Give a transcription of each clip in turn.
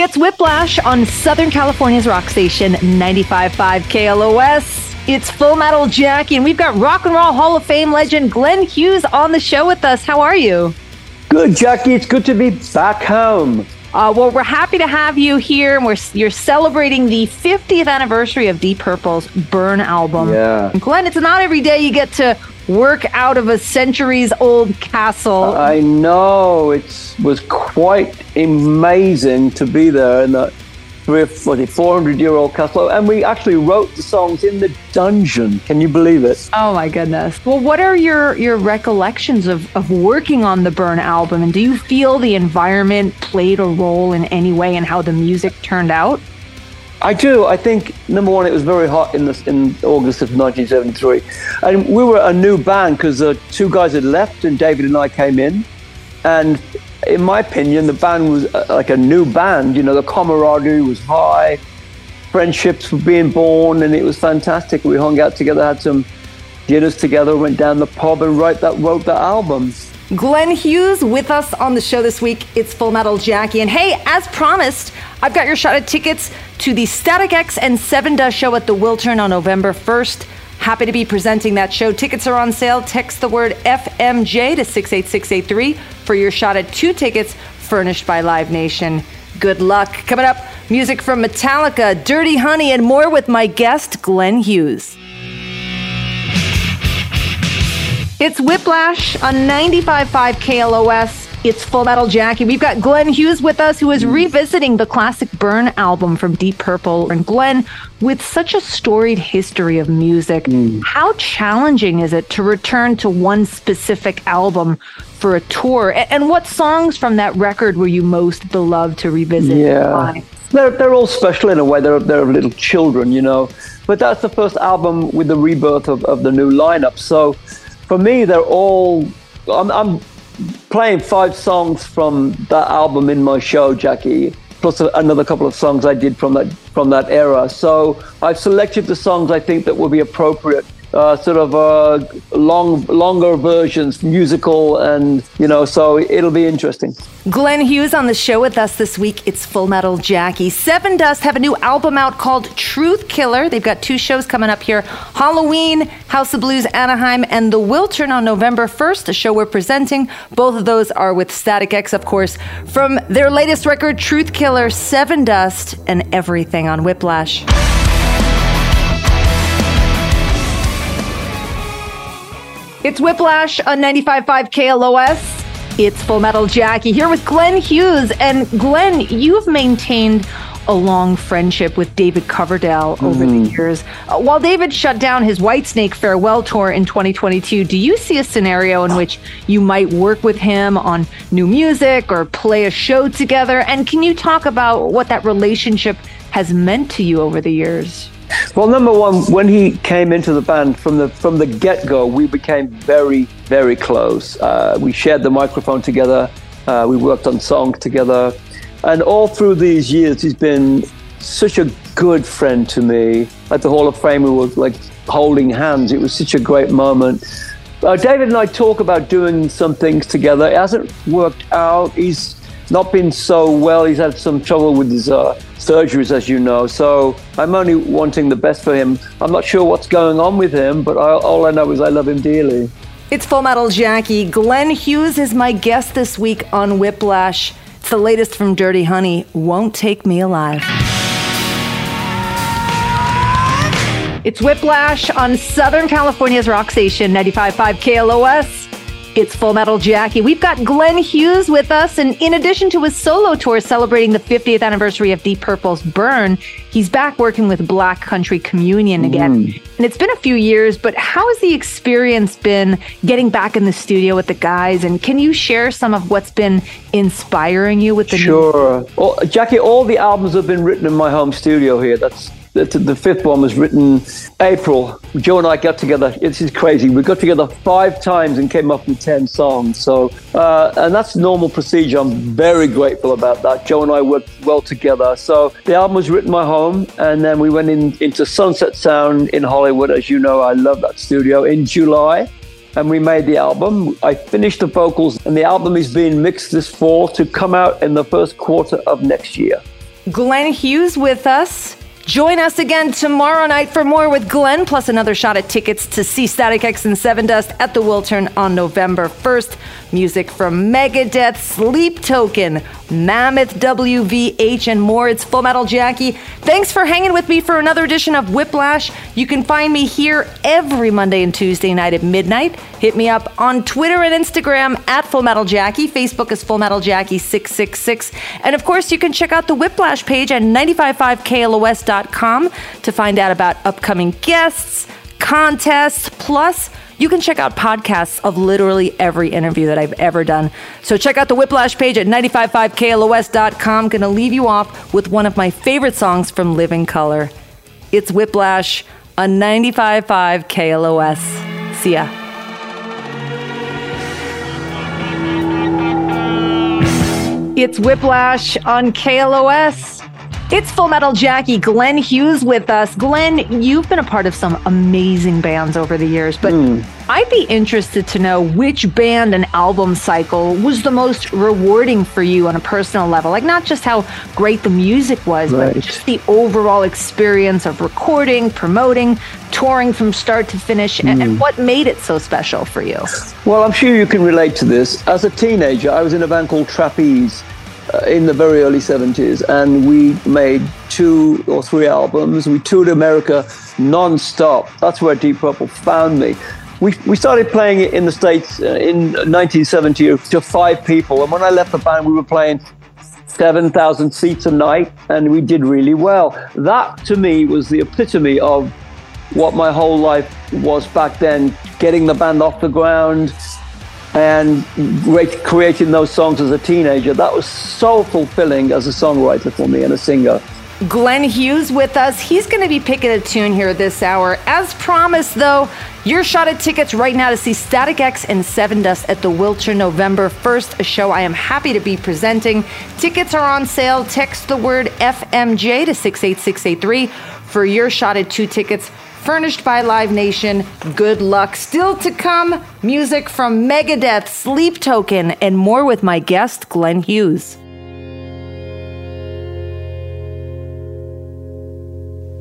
It's Whiplash on Southern California's rock station 95.5 KLOS. It's Full Metal Jackie, and we've got Rock and Roll Hall of Fame legend Glenn Hughes on the show with us. How are you? Good, Jackie. It's good to be back home. Uh, well, we're happy to have you here, and we're you're celebrating the 50th anniversary of Deep Purple's Burn album. Yeah, and Glenn, it's not every day you get to work out of a centuries old castle. I know it was quite amazing to be there in that three, 400 year old castle. And we actually wrote the songs in the dungeon. Can you believe it? Oh my goodness. Well, what are your, your recollections of, of working on the Burn album? And do you feel the environment played a role in any way in how the music turned out? I do. I think number one, it was very hot in the, in August of 1973, and we were a new band because the uh, two guys had left, and David and I came in, and in my opinion, the band was uh, like a new band. You know, the camaraderie was high, friendships were being born, and it was fantastic. We hung out together, had some dinners together, went down the pub, and wrote that wrote the album. Glenn Hughes with us on the show this week. It's Full Metal Jackie. And hey, as promised, I've got your shot at tickets to the Static X and Sevendust show at the Wiltern on November 1st. Happy to be presenting that show. Tickets are on sale. Text the word FMJ to 68683 for your shot at two tickets furnished by Live Nation. Good luck. Coming up, music from Metallica, Dirty Honey, and more with my guest, Glenn Hughes. It's Whiplash on 95.5 KLOS. It's Full Metal Jackie. We've got Glenn Hughes with us, who is revisiting the classic Burn album from Deep Purple. And Glenn, with such a storied history of music, mm. how challenging is it to return to one specific album for a tour? And what songs from that record were you most beloved to revisit? Yeah. They're, they're all special in a way. They're, they're little children, you know. But that's the first album with the rebirth of, of the new lineup. So for me, they're all. I'm, I'm playing five songs from that album in my show, Jackie, plus another couple of songs I did from that from that era. So I've selected the songs I think that will be appropriate uh, sort of uh, long, longer versions, musical, and you know, so it'll be interesting. Glenn Hughes on the show with us this week. It's Full Metal Jackie. Sevendust have a new album out called Truth Killer. They've got two shows coming up here: Halloween, House of Blues, Anaheim, and the Wiltern on November first. A show we're presenting. Both of those are with Static X, of course, from their latest record, Truth Killer, Sevendust and everything on Whiplash. It's Whiplash on 95.5 KLOS. It's Full Metal Jackie here with Glenn Hughes. And Glenn, you've maintained a long friendship with David Coverdale mm-hmm. over the mm-hmm. years. Uh, while David shut down his Whitesnake farewell tour in 2022, do you see a scenario in which you might work with him on new music or play a show together? And can you talk about what that relationship has meant to you over the years? Well, number one, when he came into the band from the from the get go, we became very very close. Uh, we shared the microphone together. Uh, we worked on songs together, and all through these years, he's been such a good friend to me. At the Hall of Fame, we were like holding hands. It was such a great moment. Uh, David and I talk about doing some things together. It hasn't worked out. He's not been so well. He's had some trouble with his uh, surgeries, as you know. So I'm only wanting the best for him. I'm not sure what's going on with him, but I, all I know is I love him dearly. It's Full Metal Jackie. Glenn Hughes is my guest this week on Whiplash. It's the latest from Dirty Honey. Won't take me alive. It's Whiplash on Southern California's rock station 95.5 KLOS. It's Full Metal Jackie. We've got Glenn Hughes with us, and in addition to his solo tour celebrating the 50th anniversary of Deep Purple's Burn, he's back working with Black Country Communion again. Mm. And it's been a few years, but how has the experience been getting back in the studio with the guys? And can you share some of what's been inspiring you with the sure. New- well, Jackie, all the albums have been written in my home studio here. That's the, the, fifth one was written April. Joe and I got together. This is crazy. We got together five times and came up with 10 songs. So, uh, and that's normal procedure. I'm very grateful about that. Joe and I worked well together. So the album was written my home. And then we went in, into Sunset Sound in Hollywood. As you know, I love that studio in July and we made the album. I finished the vocals, and the album is being mixed this fall to come out in the first quarter of next year. Glenn Hughes with us. Join us again tomorrow night for more with Glenn, plus another shot at tickets to see Static X and Sevendust at the Wiltern on November 1st. Music from Megadeth, Sleep Token, Mammoth WVH, and more. It's Full Metal Jackie. Thanks for hanging with me for another edition of Whiplash. You can find me here every Monday and Tuesday night at midnight. Hit me up on Twitter and Instagram at Full Metal Jackie. Facebook is Full Metal Jackie 666. And of course, you can check out the Whiplash page at 955KLOS.com to find out about upcoming guests, contests, plus you can check out podcasts of literally every interview that I've ever done. So check out the Whiplash page at 955KLOS.com. Gonna leave you off with one of my favorite songs from Living Colour. It's Whiplash on 955 KLOS. See ya. It's Whiplash on KLOS. It's Full Metal Jackie, Glenn Hughes with us. Glenn, you've been a part of some amazing bands over the years, but mm. I'd be interested to know which band and album cycle was the most rewarding for you on a personal level. Like, not just how great the music was, right. but just the overall experience of recording, promoting, touring from start to finish, mm. and, and hmm. what made it so special for you. Well, I'm sure you can relate to this. As a teenager, I was in a band called Trapeze in the very early 70s, and we made two or three albums. We toured America non-stop. That's where Deep Purple found me. We, we started playing it in the States uh, in 1970 to five people, and when I left the band, we were playing 7,000 seats a night, and we did really well. That, to me, was the epitome of what my whole life was back then getting the band off the ground, and creating those songs as a teenager. That was so fulfilling as a songwriter for me and a singer. Glenn Hughes with us. He's going to be picking a tune here this hour. As promised, though, your shot at tickets right now to see Static X and Sevendust at the Wiltern November 1st, a show I am happy to be presenting. Tickets are on sale. Text the word FMJ to 68683 for your shot at two tickets furnished by Live Nation. Good luck. Still to come, music from Megadeth, Sleep Token, and more with my guest, Glenn Hughes.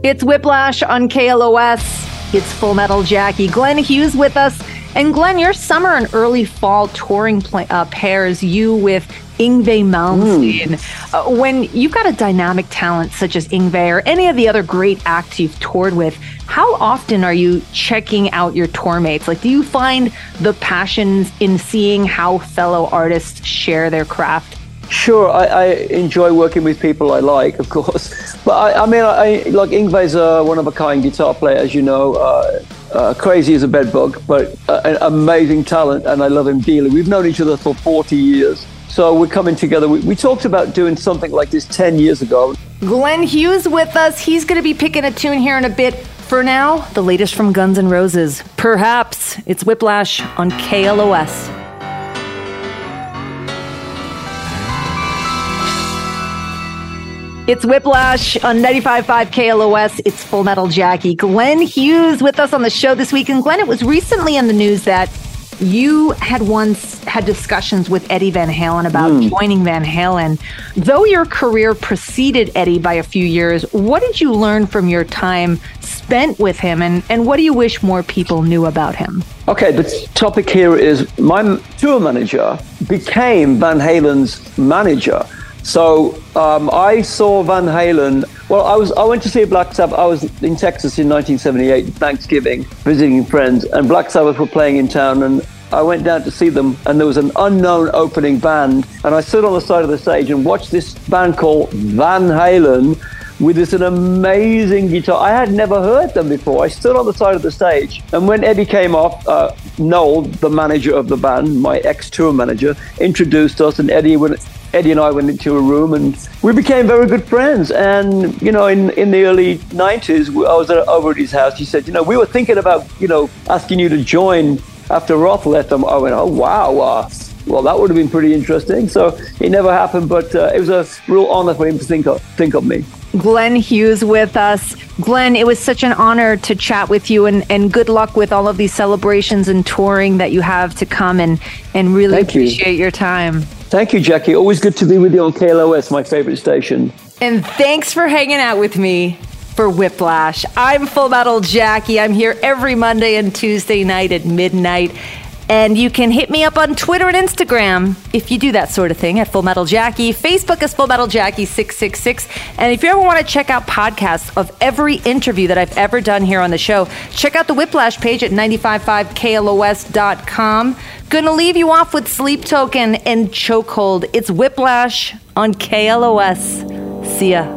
It's Whiplash on KLOS. It's Full Metal Jackie. Glenn Hughes with us. And Glenn, your summer and early fall touring play, uh, pairs you with Yngwie Malmsteen. Mm. Uh, when you've got a dynamic talent such as Yngwie or any of the other great acts you've toured with, how often are you checking out your tour mates? Like, do you find the passions in seeing how fellow artists share their craft? Sure, I, I enjoy working with people I like, of course. But I, I mean, I, like Yngwie's a one of a kind guitar player, as you know. Uh, uh, crazy as a bedbug, but uh, an amazing talent, and I love him dearly. We've known each other for 40 years. So we're coming together. We, we, talked about doing something like this 10 years ago. Glenn Hughes with us. He's going to be picking a tune here in a bit. For now, the latest from Guns N' Roses. Perhaps it's Whiplash on KLOS. It's Whiplash on 95.5 KLOS. It's Full Metal Jackie. Glenn Hughes with us on the show this week. And Glenn, it was recently in the news that you had once had discussions with Eddie Van Halen about mm. joining Van Halen. Though your career preceded Eddie by a few years, what did you learn from your time spent with him and, and what do you wish more people knew about him? Okay, the topic here is my tour manager became Van Halen's manager. So um, I saw Van Halen. Well, I was I went to see Black Sabbath. I was in Texas in 1978, Thanksgiving, visiting friends, and Black Sabbath were playing in town, and I went down to see them, and there was an unknown opening band, and I stood on the side of the stage and watched this band called Van Halen with this an amazing guitar. I had never heard them before. I stood on the side of the stage, and when Eddie came off, uh, Noel, the manager of the band, my ex-tour manager, introduced us, and Eddie went Eddie and I went into a room and we became very good friends. And, you know, in, in the early 90s, I was at, over at his house. He said, you know, we were thinking about, you know, asking you to join after Roth left them. I went, oh, wow. Uh, well, that would have been pretty interesting. So it never happened, but uh, it was a real honor for him to think of, think of me. Glenn Hughes with us. Glenn, it was such an honor to chat with you and, and good luck with all of these celebrations and touring that you have to come and, and really Thank appreciate you. your time. Thank you, Jackie. Always good to be with you on KLOS, my favorite station. And thanks for hanging out with me for Whiplash. I'm Full Metal Jackie. I'm here every Monday and Tuesday night at midnight. And you can hit me up on Twitter and Instagram if you do that sort of thing at Full Metal Jackie. Facebook is Full Metal Jackie 666. And if you ever want to check out podcasts of every interview that I've ever done here on the show, check out the Whiplash page at 955KLOS.com. Gonna leave you off with Sleep Token and Chokehold. It's Whiplash on KLOS. See ya.